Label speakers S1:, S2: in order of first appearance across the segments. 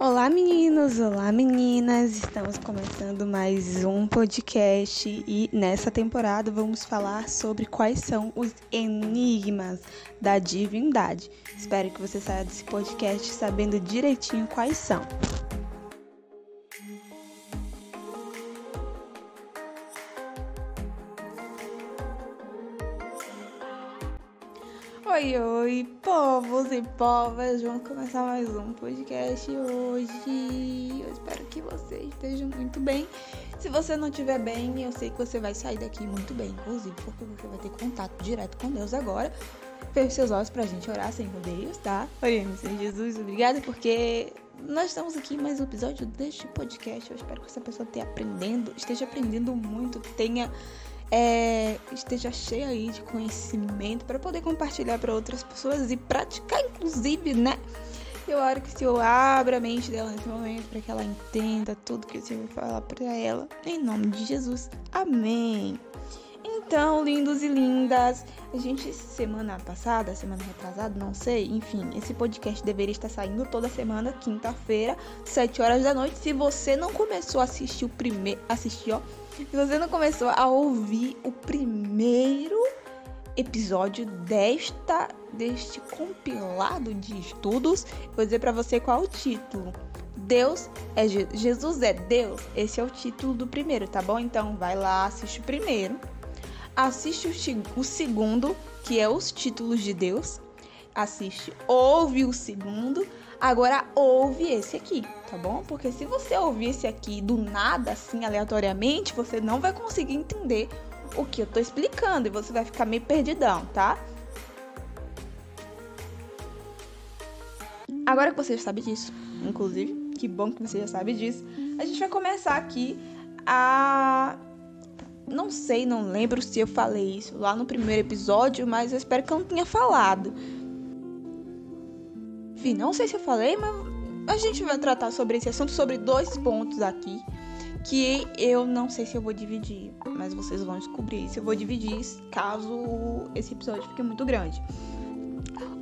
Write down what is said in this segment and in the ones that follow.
S1: Olá meninos, olá meninas, estamos começando mais um podcast e nessa temporada vamos falar sobre quais são os enigmas da divindade. Espero que você saia desse podcast sabendo direitinho quais são. Oi, oi, povos e povas! Vamos começar mais um podcast hoje. Eu espero que você esteja muito bem. Se você não estiver bem, eu sei que você vai sair daqui muito bem, inclusive, porque você vai ter contato direto com Deus agora. Feche seus olhos pra gente orar sem rodeios, tá? Oremos, Senhor Jesus, obrigada, porque nós estamos aqui em mais um episódio deste podcast. Eu espero que essa pessoa esteja aprendendo, esteja aprendendo muito, tenha é, esteja cheia aí de conhecimento para poder compartilhar para outras pessoas e praticar, inclusive, né? Eu oro que o Senhor abra a mente dela nesse momento para que ela entenda tudo que o Senhor vai falar para ela. Em nome de Jesus. Amém. Então, lindos e lindas, a gente semana passada, semana retrasada, não sei, enfim, esse podcast deveria estar saindo toda semana, quinta-feira, 7 horas da noite. Se você não começou a assistir o primeiro, assistir, ó, se você não começou a ouvir o primeiro episódio desta deste compilado de estudos, vou dizer para você qual é o título. Deus é Je Jesus é Deus. Esse é o título do primeiro, tá bom? Então vai lá, assiste o primeiro. Assiste o, o segundo, que é os títulos de Deus. Assiste, ouve o segundo. Agora ouve esse aqui, tá bom? Porque se você ouvir esse aqui do nada, assim, aleatoriamente, você não vai conseguir entender o que eu tô explicando e você vai ficar meio perdidão, tá? Agora que você já sabe disso, inclusive, que bom que você já sabe disso, a gente vai começar aqui a. Não sei, não lembro se eu falei isso lá no primeiro episódio, mas eu espero que eu não tenha falado. Enfim, não sei se eu falei, mas a gente vai tratar sobre esse assunto, sobre dois pontos aqui, que eu não sei se eu vou dividir, mas vocês vão descobrir se eu vou dividir caso esse episódio fique muito grande.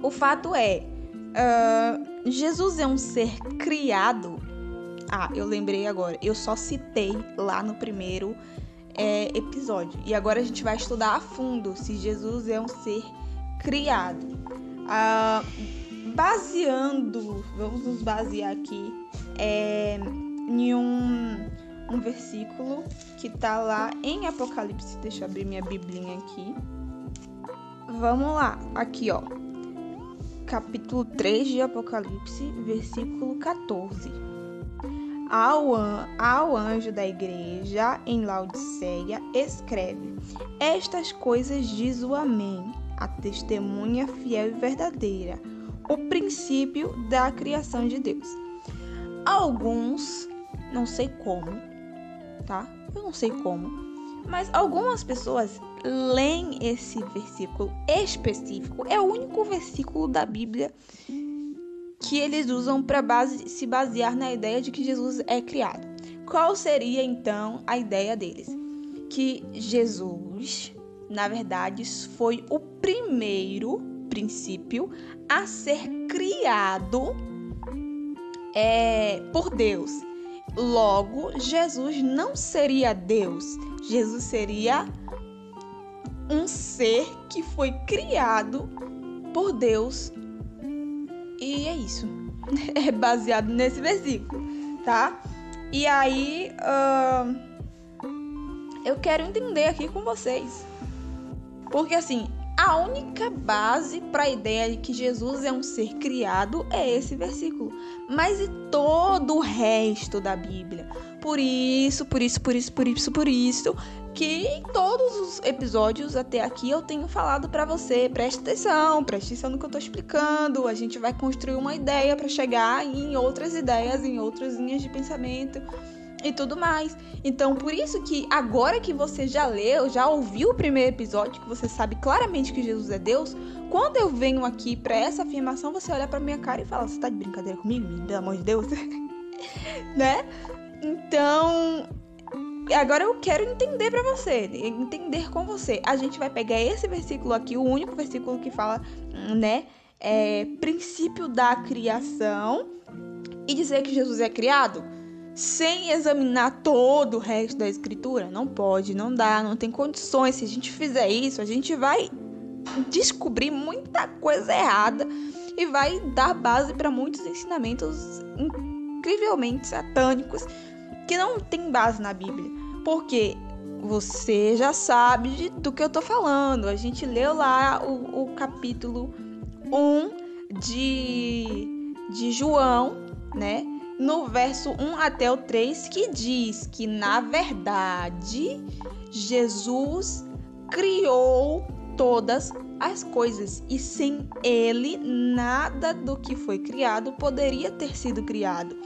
S1: O fato é, uh, Jesus é um ser criado. Ah, eu lembrei agora, eu só citei lá no primeiro é, episódio. E agora a gente vai estudar a fundo se Jesus é um ser criado. Uh, baseando, vamos nos basear aqui é, em um, um versículo que tá lá em Apocalipse. Deixa eu abrir minha biblinha aqui. Vamos lá, aqui ó. Capítulo 3 de Apocalipse, versículo 14. Ao, an ao anjo da igreja em Laodiceia, escreve: Estas coisas diz o Amém, a testemunha fiel e verdadeira o princípio da criação de Deus. Alguns, não sei como, tá? Eu não sei como, mas algumas pessoas leem esse versículo específico. É o único versículo da Bíblia que eles usam para base, se basear na ideia de que Jesus é criado. Qual seria então a ideia deles? Que Jesus, na verdade, foi o primeiro princípio a ser criado é, por Deus. Logo, Jesus não seria Deus, Jesus seria um ser que foi criado por Deus. E é isso. É baseado nesse versículo, tá? E aí, uh, eu quero entender aqui com vocês. Porque assim, a única base para a ideia de que Jesus é um ser criado é esse versículo. Mas e todo o resto da Bíblia? Por isso, por isso, por isso, por isso, por isso, que em todos os episódios até aqui eu tenho falado para você, preste atenção, preste atenção no que eu tô explicando. A gente vai construir uma ideia para chegar em outras ideias, em outras linhas de pensamento e tudo mais. Então, por isso que agora que você já leu, já ouviu o primeiro episódio, que você sabe claramente que Jesus é Deus, quando eu venho aqui para essa afirmação, você olha para minha cara e fala: "Você tá de brincadeira comigo, pelo amor de Deus?" né? Então, agora eu quero entender para você, entender com você. A gente vai pegar esse versículo aqui, o único versículo que fala, né, é, princípio da criação e dizer que Jesus é criado sem examinar todo o resto da escritura? Não pode, não dá, não tem condições. Se a gente fizer isso, a gente vai descobrir muita coisa errada e vai dar base para muitos ensinamentos incrivelmente satânicos que não tem base na Bíblia. Porque você já sabe do que eu tô falando. A gente leu lá o, o capítulo 1 de, de João, né? No verso 1 até o 3, que diz que, na verdade, Jesus criou todas as coisas e sem ele nada do que foi criado poderia ter sido criado.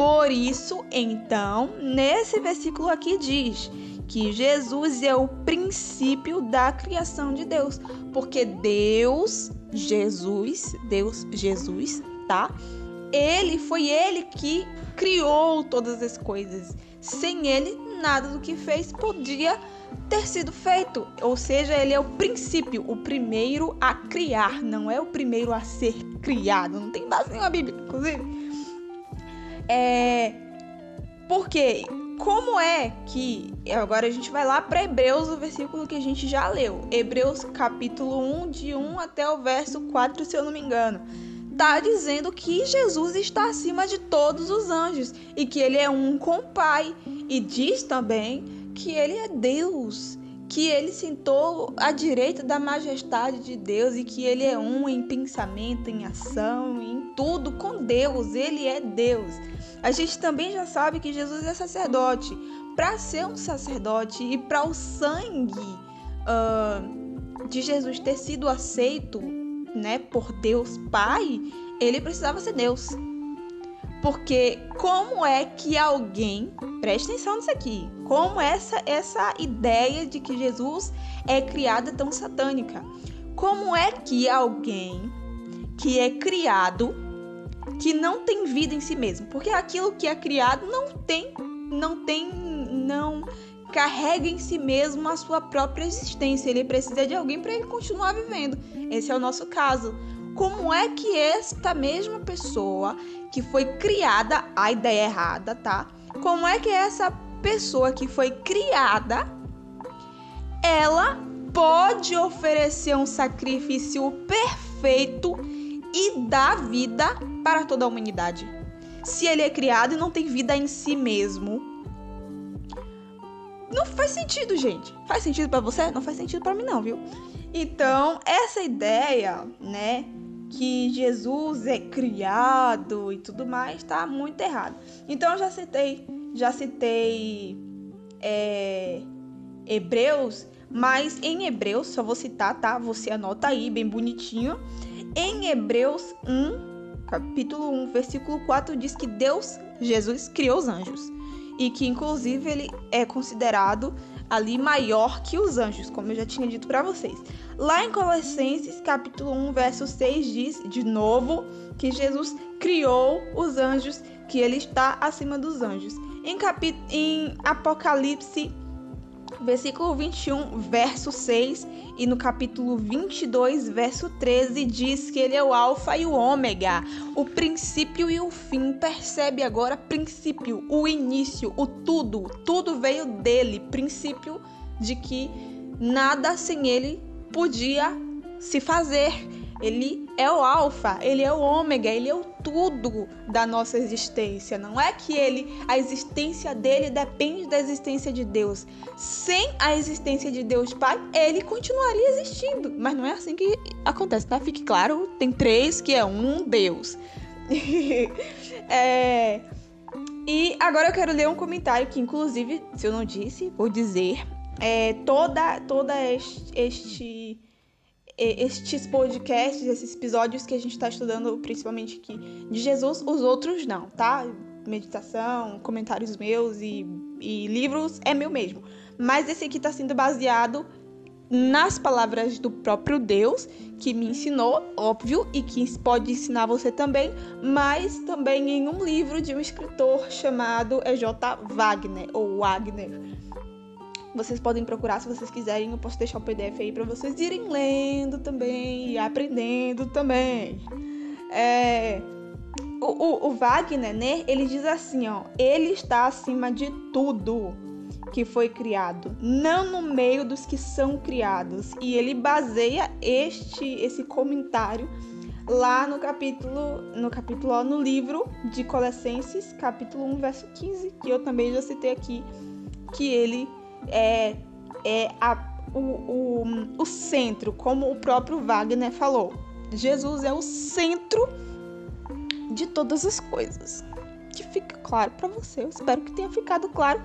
S1: Por isso, então, nesse versículo aqui diz que Jesus é o princípio da criação de Deus, porque Deus, Jesus, Deus, Jesus, tá? Ele foi ele que criou todas as coisas. Sem ele, nada do que fez podia ter sido feito. Ou seja, ele é o princípio, o primeiro a criar, não é o primeiro a ser criado. Não tem base nenhuma Bíblia, inclusive. É. Porque como é que. Agora a gente vai lá para Hebreus, o versículo que a gente já leu. Hebreus capítulo 1, de 1 até o verso 4, se eu não me engano. Tá dizendo que Jesus está acima de todos os anjos e que ele é um com o Pai. E diz também que ele é Deus, que ele sentou à direita da majestade de Deus e que ele é um em pensamento, em ação, em tudo com Deus. Ele é Deus. A gente também já sabe que Jesus é sacerdote. Para ser um sacerdote e para o sangue uh, de Jesus ter sido aceito né, por Deus Pai, ele precisava ser Deus. Porque como é que alguém, preste atenção nisso aqui, como essa essa ideia de que Jesus é criado tão satânica? Como é que alguém que é criado que não tem vida em si mesmo, porque aquilo que é criado não tem, não tem, não carrega em si mesmo a sua própria existência. Ele precisa de alguém para ele continuar vivendo. Esse é o nosso caso. Como é que esta mesma pessoa que foi criada, a ideia é errada, tá? Como é que essa pessoa que foi criada, ela pode oferecer um sacrifício perfeito e dar vida para toda a humanidade. Se ele é criado e não tem vida em si mesmo, não faz sentido, gente. Faz sentido para você? Não faz sentido para mim não, viu? Então, essa ideia, né, que Jesus é criado e tudo mais, tá muito errado. Então, eu já citei, já citei é, Hebreus, mas em Hebreus, só vou citar, tá? Você anota aí, bem bonitinho. Em Hebreus 1, capítulo 1, versículo 4 diz que Deus, Jesus, criou os anjos. E que, inclusive, ele é considerado ali maior que os anjos, como eu já tinha dito para vocês. Lá em Colossenses, capítulo 1, verso 6 diz, de novo, que Jesus criou os anjos, que ele está acima dos anjos. Em, em Apocalipse versículo 21, verso 6, e no capítulo 22, verso 13, diz que ele é o Alfa e o Ômega, o princípio e o fim. Percebe agora princípio, o início, o tudo. Tudo veio dele, princípio de que nada sem ele podia se fazer. Ele é o alfa, ele é o ômega, ele é o tudo da nossa existência. Não é que ele, a existência dele depende da existência de Deus. Sem a existência de Deus Pai, ele continuaria existindo. Mas não é assim que acontece, tá? Fique claro, tem três que é um Deus. é... E agora eu quero ler um comentário que, inclusive, se eu não disse, vou dizer. É, toda, toda este, este estes podcasts, esses episódios que a gente está estudando, principalmente aqui de Jesus, os outros não, tá? Meditação, comentários meus e, e livros é meu mesmo. Mas esse aqui está sendo baseado nas palavras do próprio Deus, que me ensinou, óbvio, e que pode ensinar você também, mas também em um livro de um escritor chamado E.J. Wagner, ou Wagner. Vocês podem procurar se vocês quiserem. Eu posso deixar o PDF aí para vocês irem lendo também e aprendendo também. É... o, o, o Wagner, né? Ele diz assim, ó. Ele está acima de tudo que foi criado, não no meio dos que são criados. E ele baseia este esse comentário lá no capítulo no capítulo ó, no livro de Colossenses, capítulo 1, verso 15, que eu também já citei aqui, que ele é é a, o, o, o centro, como o próprio Wagner falou. Jesus é o centro de todas as coisas. Que fica claro para você. Eu espero que tenha ficado claro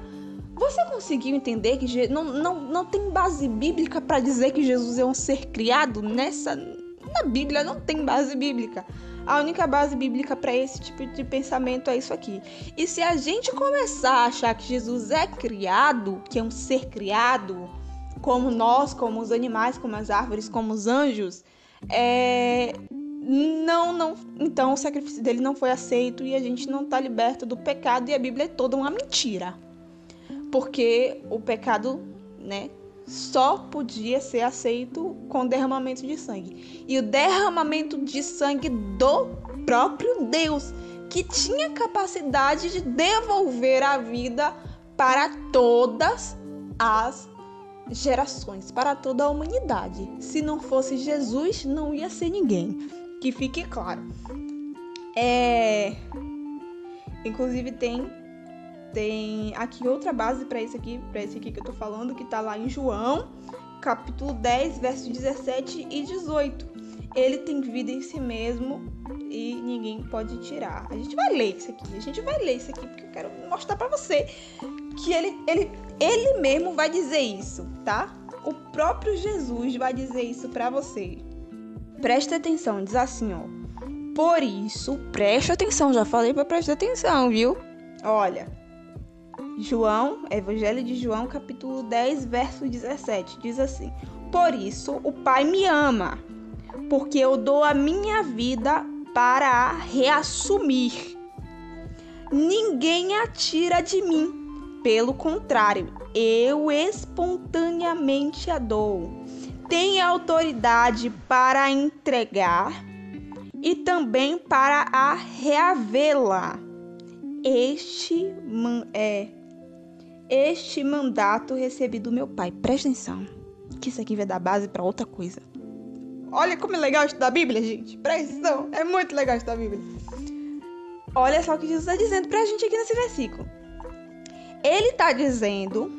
S1: você conseguiu entender que não, não, não tem base bíblica para dizer que Jesus é um ser criado? Nessa na Bíblia não tem base bíblica. A única base bíblica para esse tipo de pensamento é isso aqui. E se a gente começar a achar que Jesus é criado, que é um ser criado, como nós, como os animais, como as árvores, como os anjos, é... não, não, então o sacrifício dele não foi aceito e a gente não está liberto do pecado e a Bíblia é toda uma mentira porque o pecado, né, só podia ser aceito com derramamento de sangue. E o derramamento de sangue do próprio Deus, que tinha capacidade de devolver a vida para todas as gerações, para toda a humanidade. Se não fosse Jesus, não ia ser ninguém. Que fique claro. É... Inclusive tem tem aqui outra base para esse aqui, para esse aqui que eu tô falando, que tá lá em João, capítulo 10, versos 17 e 18. Ele tem vida em si mesmo e ninguém pode tirar. A gente vai ler isso aqui. A gente vai ler isso aqui porque eu quero mostrar para você que ele, ele, ele mesmo vai dizer isso, tá? O próprio Jesus vai dizer isso para você. Preste atenção, diz assim, ó. Por isso, preste atenção, já falei para prestar atenção, viu? Olha, João, Evangelho de João, capítulo 10, verso 17, diz assim: Por isso o Pai me ama, porque eu dou a minha vida para a reassumir. Ninguém a tira de mim, pelo contrário, eu espontaneamente a dou. Tenho autoridade para entregar e também para a reavê-la. Este é este mandato recebi do meu pai. Presta atenção, que isso aqui vai dar base para outra coisa. Olha como é legal estudar a Bíblia, gente. Presta atenção, é muito legal estudar a Bíblia. Olha só o que Jesus está dizendo pra gente aqui nesse versículo. Ele está dizendo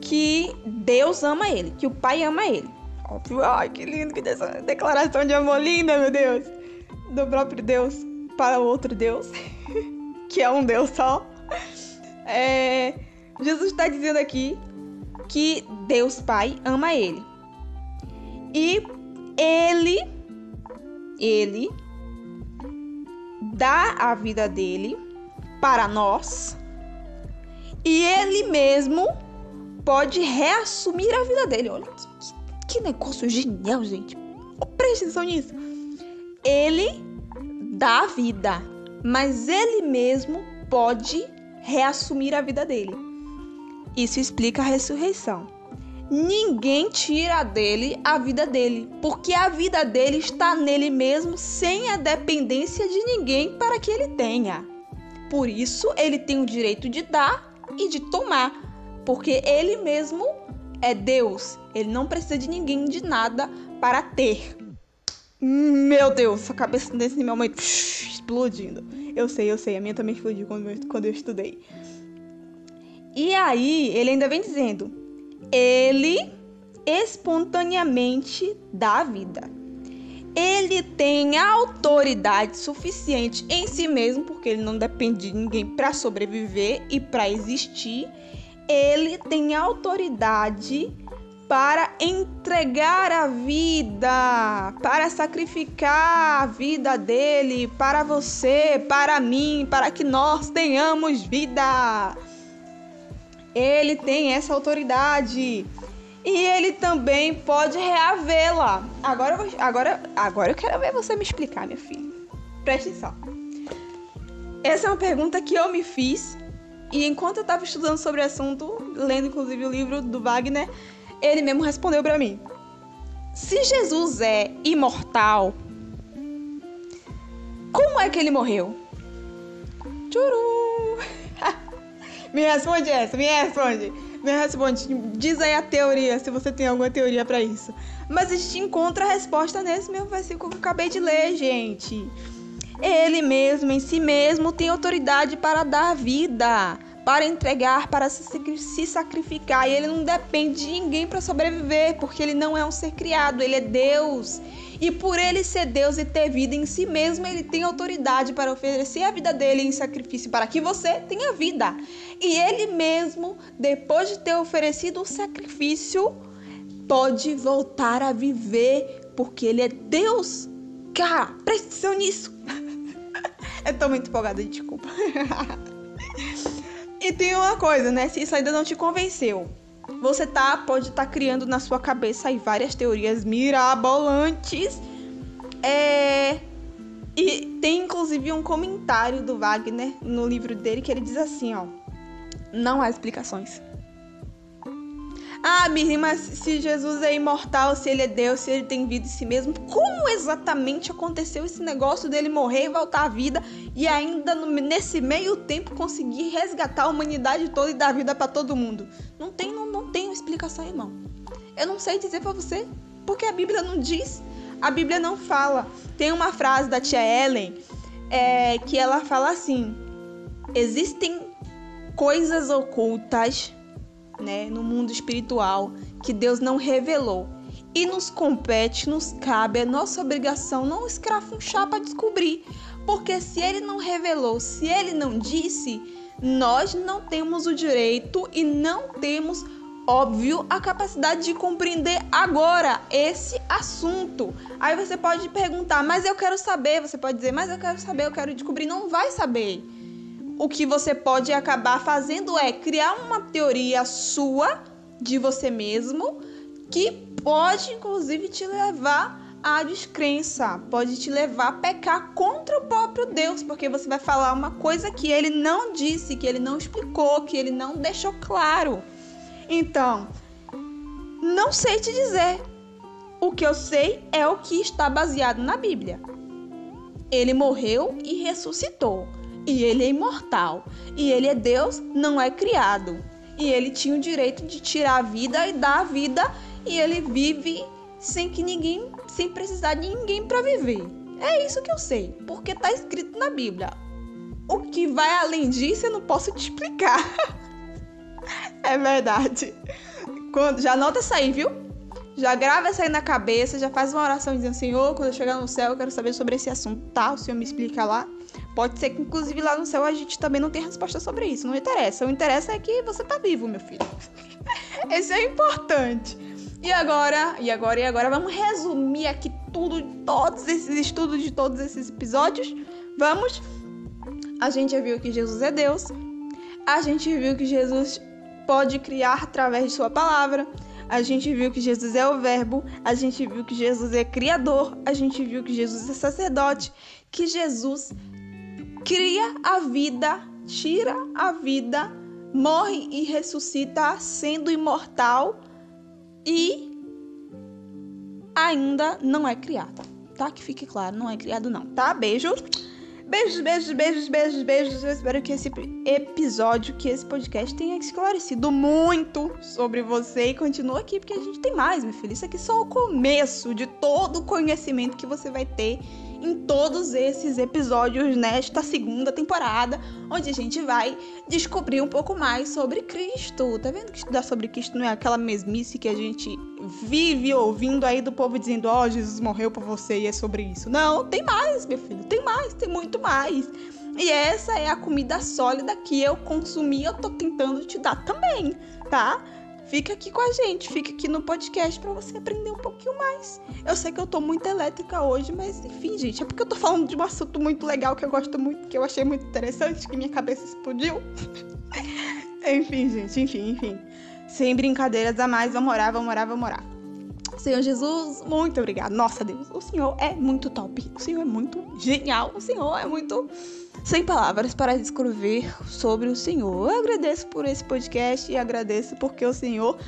S1: que Deus ama ele, que o Pai ama ele. Óbvio, ai que lindo, que declaração de amor linda, meu Deus. Do próprio Deus para o outro Deus, que é um Deus só. É, Jesus está dizendo aqui que Deus Pai ama ele. E ele, ele dá a vida dele para nós e ele mesmo pode reassumir a vida dele. Olha que, que negócio genial, gente. Presta atenção nisso. Ele dá a vida, mas ele mesmo pode reassumir a vida dele. Isso explica a ressurreição. Ninguém tira dele a vida dele, porque a vida dele está nele mesmo, sem a dependência de ninguém para que ele tenha. Por isso, ele tem o direito de dar e de tomar, porque ele mesmo é Deus. Ele não precisa de ninguém, de nada para ter. Meu Deus, a cabeça desse meu mãe explodindo. Eu sei, eu sei, a minha também explodiu quando eu, quando eu estudei. E aí, ele ainda vem dizendo: ele espontaneamente dá vida. Ele tem autoridade suficiente em si mesmo, porque ele não depende de ninguém para sobreviver e para existir. Ele tem autoridade para entregar a vida, para sacrificar a vida dele para você, para mim, para que nós tenhamos vida. Ele tem essa autoridade. E ele também pode reavê-la. Agora, agora, agora eu quero ver você me explicar, minha filha. Preste atenção. Essa é uma pergunta que eu me fiz. E enquanto eu estava estudando sobre o assunto, lendo inclusive o livro do Wagner, ele mesmo respondeu para mim: Se Jesus é imortal, como é que ele morreu? Tchuru! Me responde essa, me responde. Me responde. Diz aí a teoria, se você tem alguma teoria para isso. Mas a gente encontra a resposta nesse mesmo versículo que eu acabei de ler, gente. Ele mesmo, em si mesmo, tem autoridade para dar vida, para entregar, para se sacrificar. E ele não depende de ninguém para sobreviver, porque ele não é um ser criado, ele é Deus. E por ele ser Deus e ter vida em si mesmo, ele tem autoridade para oferecer a vida dele em sacrifício para que você tenha vida. E ele mesmo, depois de ter oferecido o sacrifício, pode voltar a viver, porque ele é Deus. Cara, presta atenção nisso. Eu tô muito empolgada, desculpa. e tem uma coisa, né? Se isso ainda não te convenceu, você tá pode estar tá criando na sua cabeça aí várias teorias mirabolantes. É... E tem inclusive um comentário do Wagner no livro dele que ele diz assim, ó: Não há explicações. Ah, Miriam, mas se Jesus é imortal, se ele é Deus, se ele tem vida em si mesmo, como exatamente aconteceu esse negócio dele morrer e voltar à vida e ainda nesse meio tempo conseguir resgatar a humanidade toda e dar vida para todo mundo? Não tem, não, não tem explicação, irmão. Eu não sei dizer para você, porque a Bíblia não diz, a Bíblia não fala. Tem uma frase da tia Ellen é, que ela fala assim: existem coisas ocultas né, no mundo espiritual que Deus não revelou. E nos compete, nos cabe, é nossa obrigação não escrafunchar para descobrir. Porque se ele não revelou, se ele não disse, nós não temos o direito e não temos, óbvio, a capacidade de compreender agora esse assunto. Aí você pode perguntar, mas eu quero saber. Você pode dizer, mas eu quero saber, eu quero descobrir. Não vai saber o que você pode acabar fazendo é criar uma teoria sua de você mesmo que pode inclusive te levar à descrença, pode te levar a pecar contra o próprio Deus, porque você vai falar uma coisa que ele não disse, que ele não explicou, que ele não deixou claro. Então, não sei te dizer. O que eu sei é o que está baseado na Bíblia. Ele morreu e ressuscitou e ele é imortal. E ele é Deus, não é criado. E ele tinha o direito de tirar a vida e dar a vida, e ele vive sem que ninguém, sem precisar de ninguém para viver. É isso que eu sei, porque tá escrito na Bíblia. O que vai além disso eu não posso te explicar. é verdade. Quando, já anota isso aí, viu? Já grava isso aí na cabeça, já faz uma oração dizendo, Senhor, quando eu chegar no céu, eu quero saber sobre esse assunto, tá? O Senhor me explica lá. Pode ser que, inclusive, lá no céu a gente também não tenha resposta sobre isso. Não interessa. O interessa é que você tá vivo, meu filho. Esse é importante. E agora, e agora, e agora, vamos resumir aqui tudo, todos esses estudos de todos esses episódios. Vamos. A gente já viu que Jesus é Deus. A gente viu que Jesus pode criar através de sua palavra. A gente viu que Jesus é o Verbo, a gente viu que Jesus é Criador, a gente viu que Jesus é sacerdote, que Jesus cria a vida, tira a vida, morre e ressuscita sendo imortal e ainda não é criado, tá? Que fique claro, não é criado não, tá? Beijo. Beijos, beijos, beijos, beijos, beijos. Eu espero que esse episódio, que esse podcast tenha esclarecido muito sobre você e continua aqui, porque a gente tem mais, meu filho. Isso aqui é só o começo de todo o conhecimento que você vai ter em todos esses episódios nesta segunda temporada, onde a gente vai descobrir um pouco mais sobre Cristo. Tá vendo que estudar sobre Cristo não é aquela mesmice que a gente vive ouvindo aí do povo dizendo: Ó, oh, Jesus morreu por você e é sobre isso. Não, tem mais, meu filho, tem mais, tem muito mais. E essa é a comida sólida que eu consumi, eu tô tentando te dar também, tá? Fica aqui com a gente, fica aqui no podcast para você aprender um pouquinho mais. Eu sei que eu tô muito elétrica hoje, mas enfim, gente, é porque eu tô falando de um assunto muito legal que eu gosto muito, que eu achei muito interessante, que minha cabeça explodiu. enfim, gente, enfim, enfim. Sem brincadeiras a mais, vamos orar, vamos orar, vamos orar. Senhor Jesus, muito obrigado. Nossa Deus, o Senhor é muito top. O Senhor é muito genial. O Senhor é muito sem palavras para descrever sobre o Senhor. Eu agradeço por esse podcast e agradeço porque o Senhor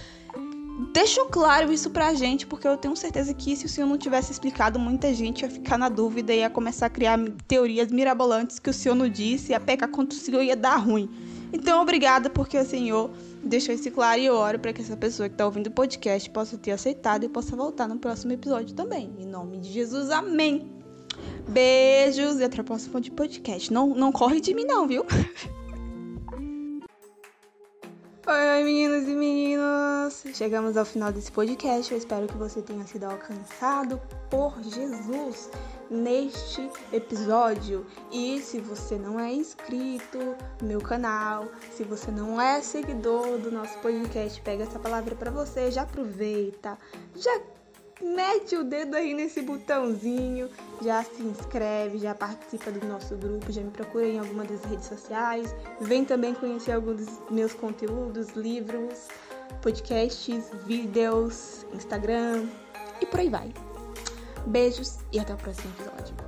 S1: deixou claro isso pra gente, porque eu tenho certeza que se o senhor não tivesse explicado, muita gente ia ficar na dúvida e ia começar a criar teorias mirabolantes que o senhor não disse e a pecar contra o senhor ia dar ruim. Então, obrigada porque o senhor deixou isso claro e eu oro para que essa pessoa que está ouvindo o podcast possa ter aceitado e possa voltar no próximo episódio também. Em nome de Jesus, amém. Beijos e até o próximo podcast. Não, não corre de mim não, viu? Oi, meninos e meninas! Chegamos ao final desse podcast. Eu espero que você tenha sido alcançado por Jesus neste episódio. E se você não é inscrito no meu canal, se você não é seguidor do nosso podcast, pega essa palavra para você, já aproveita, já mete o dedo aí nesse botãozinho, já se inscreve, já participa do nosso grupo, já me procura em alguma das redes sociais, vem também conhecer alguns dos meus conteúdos, livros, podcasts, vídeos, Instagram e por aí vai. Beijos e até o próximo episódio.